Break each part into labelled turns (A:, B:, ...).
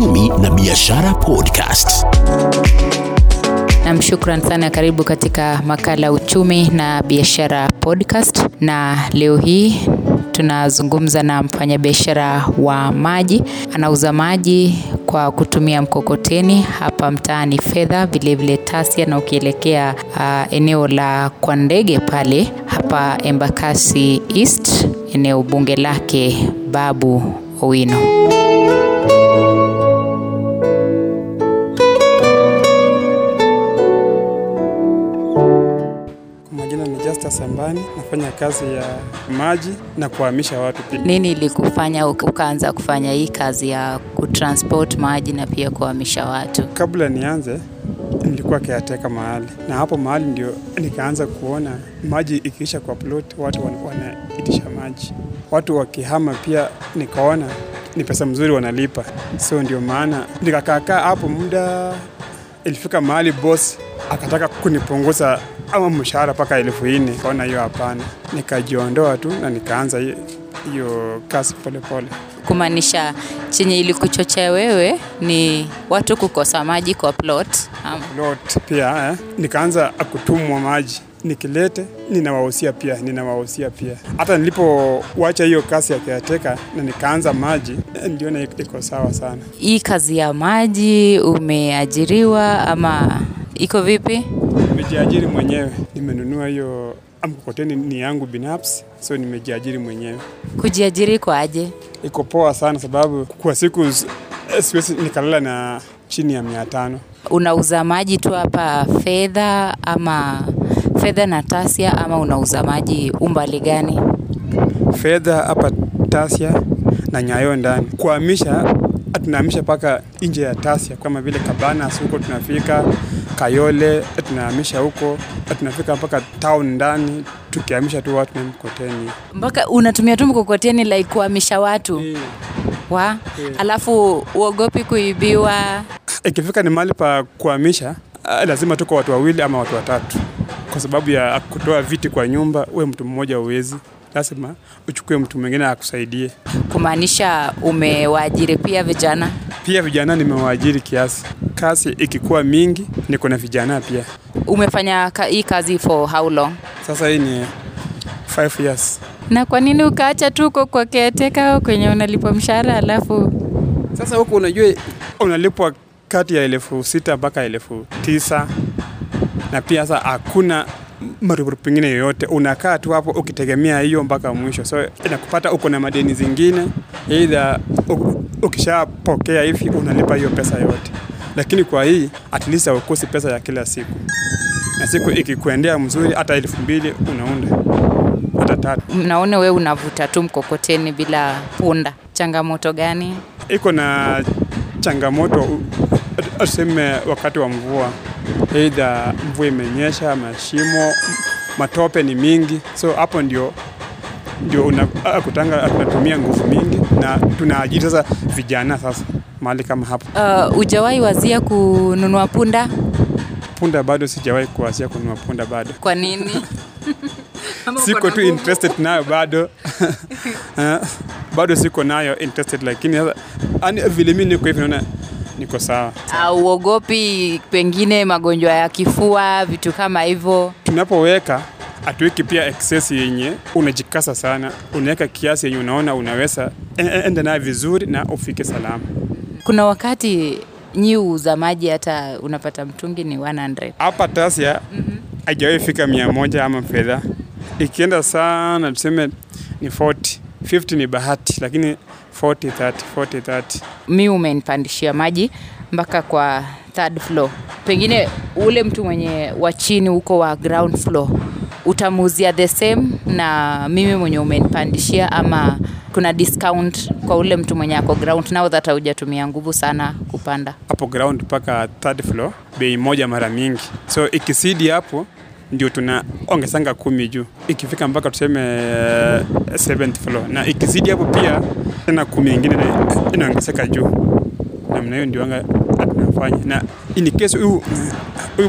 A: Uchumi na Biashara Podcast.
B: Nam, shukran sana. Karibu katika makala uchumi na biashara podcast, na leo hii tunazungumza na mfanyabiashara wa maji. Anauza maji kwa kutumia mkokoteni hapa mtaani Fedha, vilevile Tasia, na ukielekea uh, eneo la kwa ndege pale hapa Embakasi East, eneo bunge lake Babu Owino.
C: Majina ni nafanya kazi ya maji na kuhamisha watu pia.
B: Nini ilikufanya ukaanza kufanya hii kazi ya kutransport maji na pia kuhamisha watu?
C: Kabla nianze nilikuwa caretaker mahali, na hapo mahali ndio nikaanza kuona maji ikiisha kwa plot, watu wanaitisha maji. Watu wakihama pia nikaona ni pesa mzuri wanalipa, so ndio maana nikakaakaa hapo muda. Ilifika mahali boss akataka kunipunguza ama mshahara mpaka elfu nne. Kaona hiyo hapana, nikajiondoa tu na nikaanza hiyo- kazi polepole.
B: Kumaanisha chenye ilikuchochea wewe ni watu kukosa maji kwa plot ama?
C: plot pia eh. Nikaanza kutumwa maji nikilete, ninawahusia pia, ninawahusia pia. Hata nilipowacha hiyo kazi ya caretaker na nikaanza maji, ndio niliona iko- iko sawa sana.
B: Hii kazi ya maji umeajiriwa ama iko vipi?
C: Nimejiajiri mwenyewe, nimenunua hiyo mkokoteni ni yangu binafsi, so nimejiajiri mwenyewe.
B: Kujiajiri iko aje?
C: Iko poa sana, sababu kwa siku eh, siwezi nikalala na chini ya mia tano.
B: Unauza maji tu hapa Fedha ama Fedha na Tasia ama unauza maji umbali gani?
C: fedha hapa Tasia na Nyayo ndani. Kuhamisha tunahamisha mpaka nje ya Tasia, kama vile Cabanas huko tunafika, Kayole tunahamisha huko, tunafika mpaka town ndani, tukihamisha tu watu na mkokoteni.
B: Mpaka unatumia tu mkokoteni like kuhamisha watu wa alafu uogopi kuibiwa?
C: Ikifika ni mahali pa kuhamisha, ah, lazima tuko watu wawili ama watu watatu, kwa sababu ya kutoa viti kwa nyumba. We mtu mmoja uwezi, lazima uchukue mtu mwingine akusaidie.
B: Kumaanisha umewaajiri pia vijana?
C: Pia vijana nimewaajiri kiasi, kazi ikikuwa mingi, niko na vijana pia.
B: Umefanya ka, hii kazi for how long?
C: Sasa hii ni 5 years.
B: Na kwa nini ukaacha tu uko kwa caretaker kwenye unalipwa mshahara alafu
C: Sasa huko unajua unalipwa kati ya elfu sita mpaka elfu tisa na pia sasa hakuna marupurupu pengine yoyote, unakaa tu hapo ukitegemea hiyo mpaka mwisho, so inakupata uko na madeni zingine, either ukishapokea hivi unalipa hiyo pesa yote, lakini kwa hii at least haukosi pesa ya kila siku, na siku ikikuendea mzuri, hata elfu mbili unaunda. Hata tatu.
B: naona wewe unavuta tu mkokoteni bila punda, changamoto gani?
C: iko na changamoto tuseme wakati wa mvua, aidha mvua imenyesha, mashimo, matope ni mingi, so hapo ndio ndio unakutanga tunatumia nguvu mingi, na tunaajiri sasa vijana sasa mahali kama hapo.
B: Uh, ujawahi wazia kununua punda?
C: Punda bado sijawahi kuwazia kununua punda bado,
B: Kwa nini?
C: Siko tu interested nayo bado Eh, bado siko nayo interested, lakini sasa vile mimi niko hivi naona niko sawa.
B: Au uogopi pengine magonjwa ya kifua, vitu kama hivyo?
C: tunapoweka hatuweki pia excess yenye unajikasa sana, unaweka kiasi yenye unaona unaweza e- e- enda naye vizuri na ufike salama.
B: Kuna wakati nyi uuza maji hata unapata mtungi ni 100.
C: Hapa Tasia haijawahi fika mia moja ama fedha, ikienda sana tuseme ni 40 50 ni bahati, lakini 40 30 40 30
B: Mi umenipandishia maji mpaka kwa third floor, pengine ule mtu mwenye wa chini huko wa ground floor utamuuzia the same na mimi mwenye umenipandishia ama kuna discount kwa ule mtu mwenye ako ground now that haujatumia nguvu sana kupanda.
C: Hapo ground mpaka third floor bei moja mara mingi. So ikisidi hapo ndio tunaongesanga kumi juu. Ikifika mpaka tuseme eh, seventh floor. Na ikizidi hapo pia tena kumi ingine na- inaongezeka juu. Namna hiyo ndio tunafanya. Na in case huyu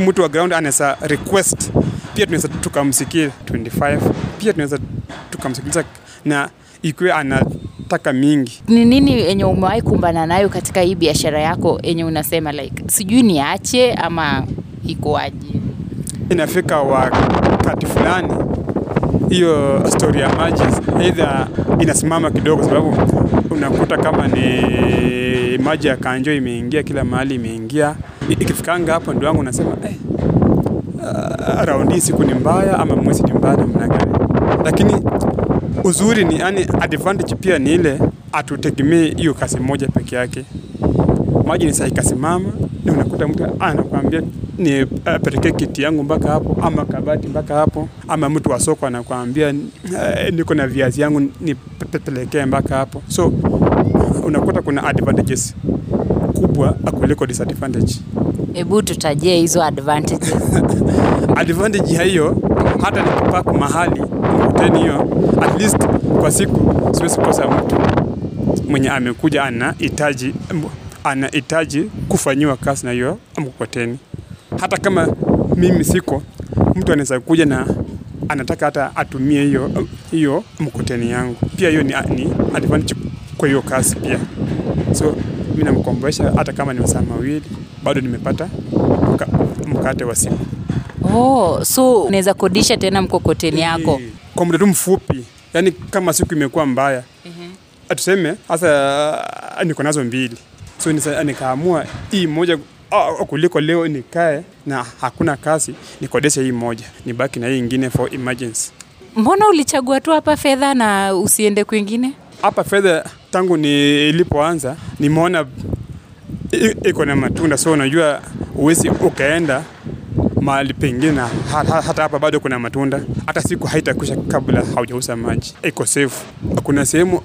C: mtu wa ground anaweza request pia tunaweza tukamsikia 25 pia tunaweza tukamsikiliza na ikiwa anataka mingi.
B: Ni nini yenye umewahi kumbana nayo katika hii biashara yako yenye unasema like sijui niache ama ikoaje
C: inafika wakati fulani hiyo stori ya maji aidha inasimama kidogo, sababu unakuta kama ni maji ya kanjo imeingia kila mahali, imeingia ikifikanga hapo, ndio wangu unasema eh, uh, raundi hii siku ni mbaya ama mwezi ni mbaya namna gani? Lakini uzuri ni yani, advantage pia ni ile hatutegemee hiyo kasi moja peke yake maji ni saa ikasimama, na unakuta mtu anakuambia ni uh, kiti yangu mpaka hapo, ama kabati mpaka hapo, ama mtu wa soko anakuambia uh, niko na viazi yangu nipelekee mpaka hapo. So unakuta kuna advantages kubwa kuliko disadvantage.
B: hebu tutajie hizo advantages
C: advantage ya hiyo hata nikipaku mahali mkuteni hiyo at least kwa siku siwezi kosa mtu mwenye amekuja anahitaji anahitaji kufanyiwa kazi na hiyo mkokoteni hata kama mimi siko mtu anaweza kuja na anataka hata atumie hiyo hiyo mkokoteni yangu. Pia hiyo ni, ni advantage kwa hiyo kazi pia. So mimi namkomboesha hata kama ni masaa mawili bado nimepata mka, mkate wa siku
B: oh so unaweza kodisha tena mkokoteni yako?
C: kwa muda tu mfupi, yani kama siku imekuwa mbaya atuseme hasa niko nazo mbili, so nisa- nikaamua hii moja ah, kuliko leo nikae na hakuna kazi, nikodeshe hii moja, nibaki na hii ingine for emergency.
B: mbona ulichagua tu hapa fedha na usiende kwingine
C: Hapa fedha tangu nilipoanza nimeona iko na matunda, so unajua uwezi ukaenda mahali pengine na ha- ha- hata hapa bado kuna matunda, hata siku haitakusha kabla haujauza maji, iko safe. Kuna sehemu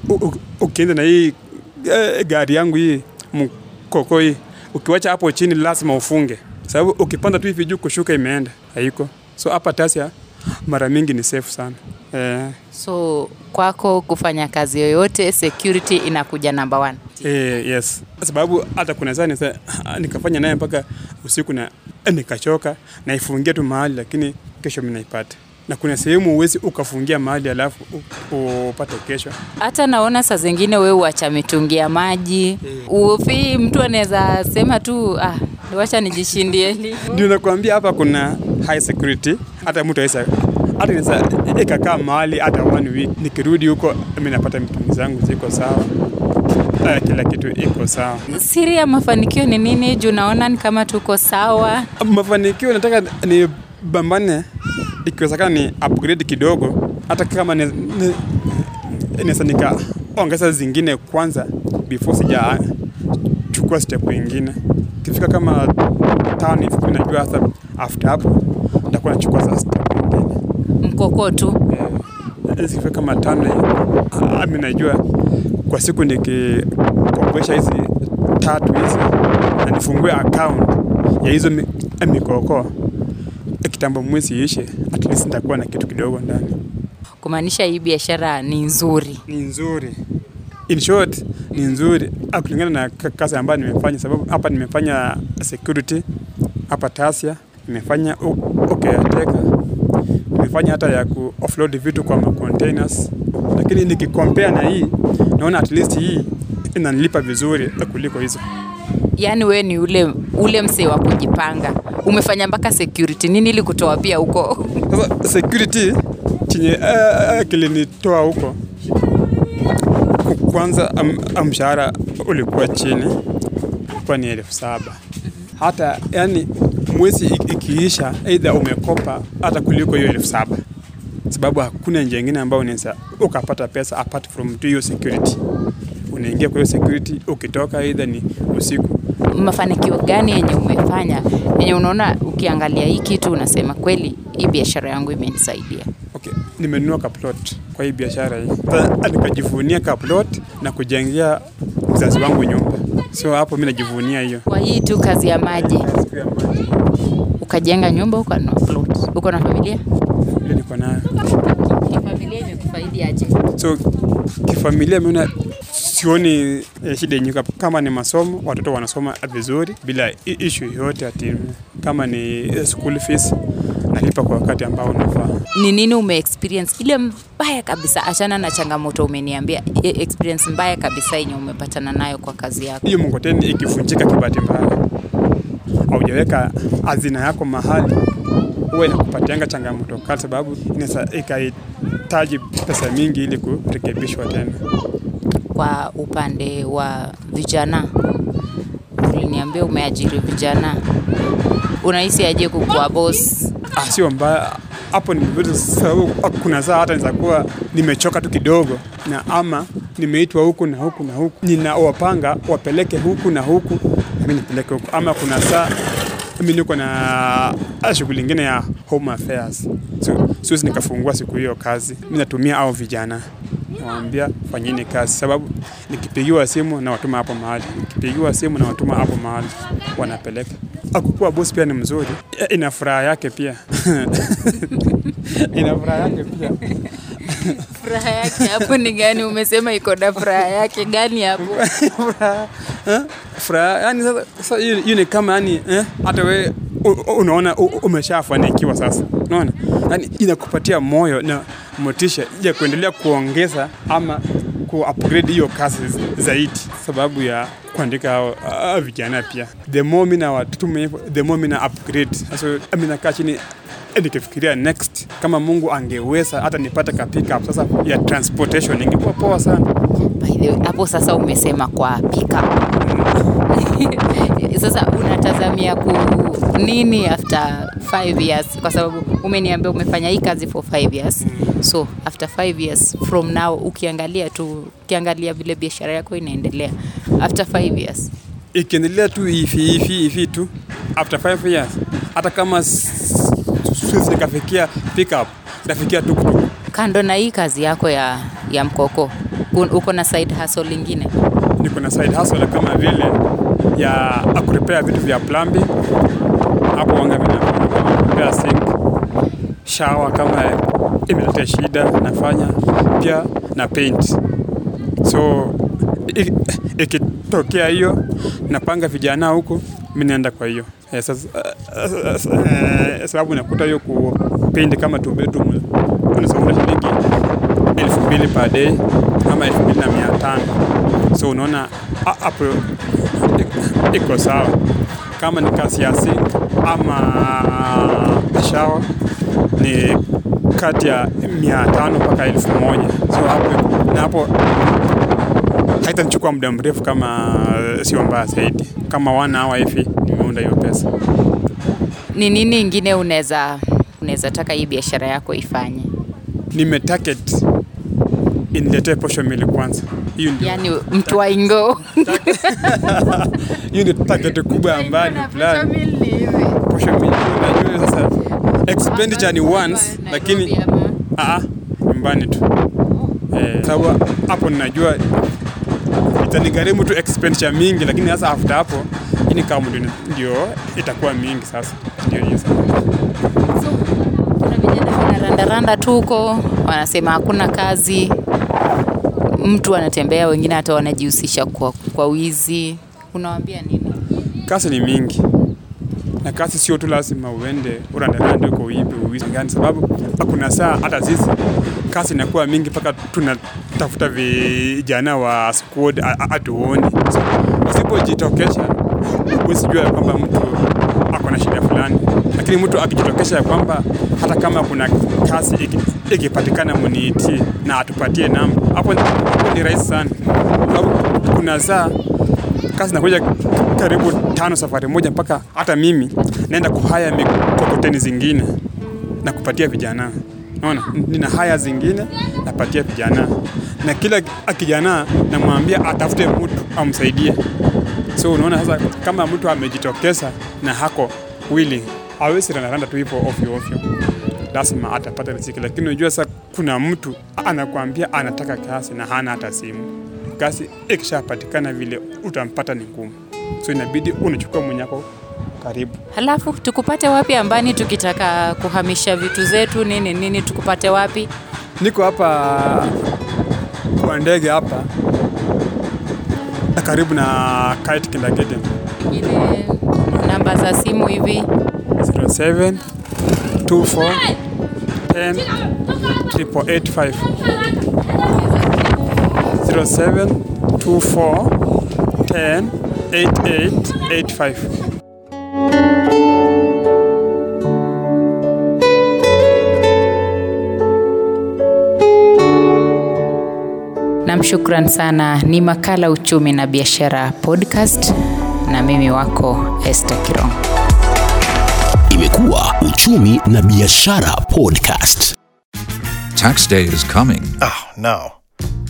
C: ukienda na hii eh, gari yangu hii mkoko hii, ukiwacha hapo chini lazima ufunge, sababu ukipanda tu hivi juu kushuka imeenda, haiko. So hapa Tasia mara mingi ni safe sana eh.
B: so kwako kufanya kazi yoyote security inakuja number one
C: Eh, yes. Sababu hata kuna saa nikafanya naye mpaka usiku na nikachoka naifungia tu mahali, lakini kesho mimi naipata. Na kuna sehemu uwezi ukafungia mahali alafu upate kesho.
B: hata naona saa zingine we uacha mitungi ya maji. Uofi mtu anaweza sema tu ah, wacha nijishindie.
C: Ndio nakwambia hapa kuna high security, hata mtu aweza hata naweza ikakaa mahali hata one week, nikirudi huko mimi napata mitungi zangu ziko sawa, eh, kila kitu iko sawa.
B: siri ya mafanikio ni nini? Juu naona ni kama tuko sawa.
C: Mafanikio nataka ni bambane ikiwezekana ni upgrade kidogo hata kama ni- ni- nikaongeza zingine kwanza before sija chukua step nyingine. kifika kama tano hivi mimi najua hasa after hapo nitakuwa nachukua sasa step nyingine
B: mkoko tu
C: Eh, zikifika kama tano hivi, ah, mimi najua kwa siku nikikombesha hizi tatu hizi na nifungue account ya hizo mi- mikoko eh, kitambo mwezi ishe, at least nitakuwa na kitu kidogo ndani.
B: kumaanisha hii biashara ni nzuri.
C: Ni nzuri, in short ni nzuri. Ah, kulingana na kazi ambayo nimefanya, sababu hapa nimefanya security hapa Tasia, nimefanya u- caretaker, nimefanya hata ya ku offload vitu kwa ma containers, lakini nikikompea na hii naona at least hii inanilipa vizuri kuliko hizo.
B: Yaani we ni ule ule msee wa kujipanga. Umefanya mpaka security. Nini ili kutoa pia huko?
C: Sasa security chenye uh, kilinitoa huko. Kwanza am, am- mshahara ulikuwa chini, ulikuwa ni elfu saba. Hata yani mwezi ikiisha, aidha umekopa hata kuliko hiyo elfu saba. Sababu hakuna njia ingine ambayo unaweza ukapata pesa apart from hiyo security. Unaingia kwa hiyo security, ukitoka aidha ni usiku
B: mafanikio gani yenye umefanya yenye unaona ukiangalia hii kitu unasema kweli hii biashara yangu imenisaidia
C: Okay, nimenunua kaplot kwa hii biashara hii. Nikajivunia kaplot na kujengea mzazi wangu nyumba. So hapo mimi najivunia hiyo.
B: kwa hii tu kazi ya maji ukajenga nyumba ukanunua plot uko na familia
C: ile niko nayo.
B: familia imekufaidi aje
C: So kifamilia mimi sioni eh, shida yenyewe kama ni masomo, watoto wanasoma vizuri bila ishu issue yoyote ati kama ni eh, school fees nalipa kwa wakati ambao unafaa.
B: ni nini ume experience ile mbaya kabisa achana na changamoto umeniambia. Experience mbaya kabisa yenye umepatana nayo kwa kazi yako.
C: Hiyo mkokoteni ikivunjika kibahati mbaya, haujaweka hazina yako mahali, huwa inakupatianga changamoto kali, sababu inaweza ikahitaji pesa mingi ili kurekebishwa tena.
B: Kwa upande wa vijana? Uliniambia umeajiri vijana. Unahisi aje kukuwa boss?
C: Ah, sio mbaya. Hapo, ni vizuri sababu kuna saa hata naweza kuwa nimechoka tu kidogo, na ama nimeitwa huku na huku na huku, ninawapanga wapeleke huku na huku, na mimi nipeleke huku, ama kuna saa mimi niko na shughuli ingine ya home affairs, so siwezi nikafungua siku hiyo kazi. Mimi natumia au vijana nawaambia fanyeni kazi, sababu nikipigiwa simu na watuma hapo mahali, nikipigiwa simu na watuma hapo mahali, wanapeleka. Akukuwa bosi pia ni mzuri, Eh, ina furaha yake pia. Ina furaha yake pia.
B: furaha yake hapo ni gani? Umesema iko na furaha yake. Gani hapo?
C: Furaha eh? yani sasa hiyo ni kama yani eh? hata we u- u- unaona umeshafanikiwa sasa unaona? Yani inakupatia moyo na motisha ya kuendelea kuongeza ama ku upgrade hiyo kazi zaidi. Sababu ya kuandika hao uh, vijana pia. The more mina na watume the more mina upgrade. So mimi nakaa chini nikifikiria next kama Mungu angeweza hata nipate ka pickup sasa ya transportation ingekuwa poa sana.
B: By the way, hapo sasa umesema kwa pickup sasa unatazamia ku nini after 5 years? Kwa sababu umeniambia umefanya hii kazi for 5 years. So after 5 years from now ukiangalia tu ukiangalia vile biashara yako inaendelea after 5 years.
C: Ikiendelea tu hivi hivi hivi tu after 5 years hata kama siwezi nikafikia pick up nitafikia tuktuk
B: kando na hii kazi yako ya, ya mkoko uko na side hustle lingine
C: niko na side hustle kama vile ya kurepea vitu vya plumbing hapo wanga mimi nafanya kama kupea sink shower kama imeletea shida nafanya pia na paint. So ikitokea hiyo napanga vijana huko mi naenda kwa hiyo. Eh, sasa eh, sababu nakuta hiyo ku paint kama two bedroom unasomea shilingi elfu mbili per day ama elfu mbili na mia tano. So unaona hapo iko sawa. Kama ni kazi ya sink ama shawa ni kati ya mia tano mpaka elfu moja. So hapo na hapo haitanichukua muda mrefu kama sio mbaya zaidi. Kama wana hawa hivi nimeunda hiyo pesa.
B: Ni nini ingine unaweza unaweza taka hii biashara yako ifanye?
C: Nimetarget iniletee posho mili kwanza. Hiyo ndio.
B: Yani mtu wa ingo.
C: Hiyo ndio target kubwa ambayo ni plan posho mili expenditure ni once lakini aa nyumbani tu. Eh, sababu hapo ninajua itanigharimu tu expenditure mingi lakini sasa after hapo kama ndio, itakuwa mingi sasa. Ndio hiyo sasa.
B: Wanarandaranda tu huko wanasema hakuna kazi. Mtu anatembea wengine hata wanajihusisha kwa, kwa wizi. Unawambia nini?
C: Kazi ni mingi na kazi sio tu lazima uende urandarande uko uibe uwizi gani, sababu kuna saa hata sisi. Kazi inakuwa mingi mpaka tunatafuta vijana wa squad hatuoni. So, usipojitokesha huwezi jua ya kwamba mtu ako na shida fulani, lakini mtu akijitokesha ya kwamba hata kama kuna kazi ikipatikana muniitie na atupatie namba, hapo ni rahisi sana, sababu kuna saa kazi nakuja karibu tano safari moja, mpaka hata mimi naenda kuhaya mikokoteni zingine na kupatia vijana. Naona nina haya zingine napatia vijana, na kila kijana namwambia atafute mtu amsaidie. So unaona sasa, kama mtu amejitokeza na hako willing, hawezi randaranda tu hivyo ovyo ovyo. lazima atapata riziki. Lakini unajua sasa, kuna mtu anakuambia anataka kazi na hana hata simu. Kazi ikishapatikana vile utampata ni ngumu, so inabidi unachukua mwenyako karibu.
B: Halafu tukupate wapi ambani, tukitaka kuhamisha vitu zetu nini nini, tukupate wapi?
C: Niko hapa kwa ndege hapa karibu na Kite Kindergarten
B: Ile namba za simu hivi
C: 07 24 10 885 07 24 10 8885
B: Nam, shukran sana. Ni makala uchumi na biashara podcast, na mimi wako Esther Kirong.
A: Imekuwa uchumi na biashara podcast.
D: Tax day is coming.
E: Oh, no.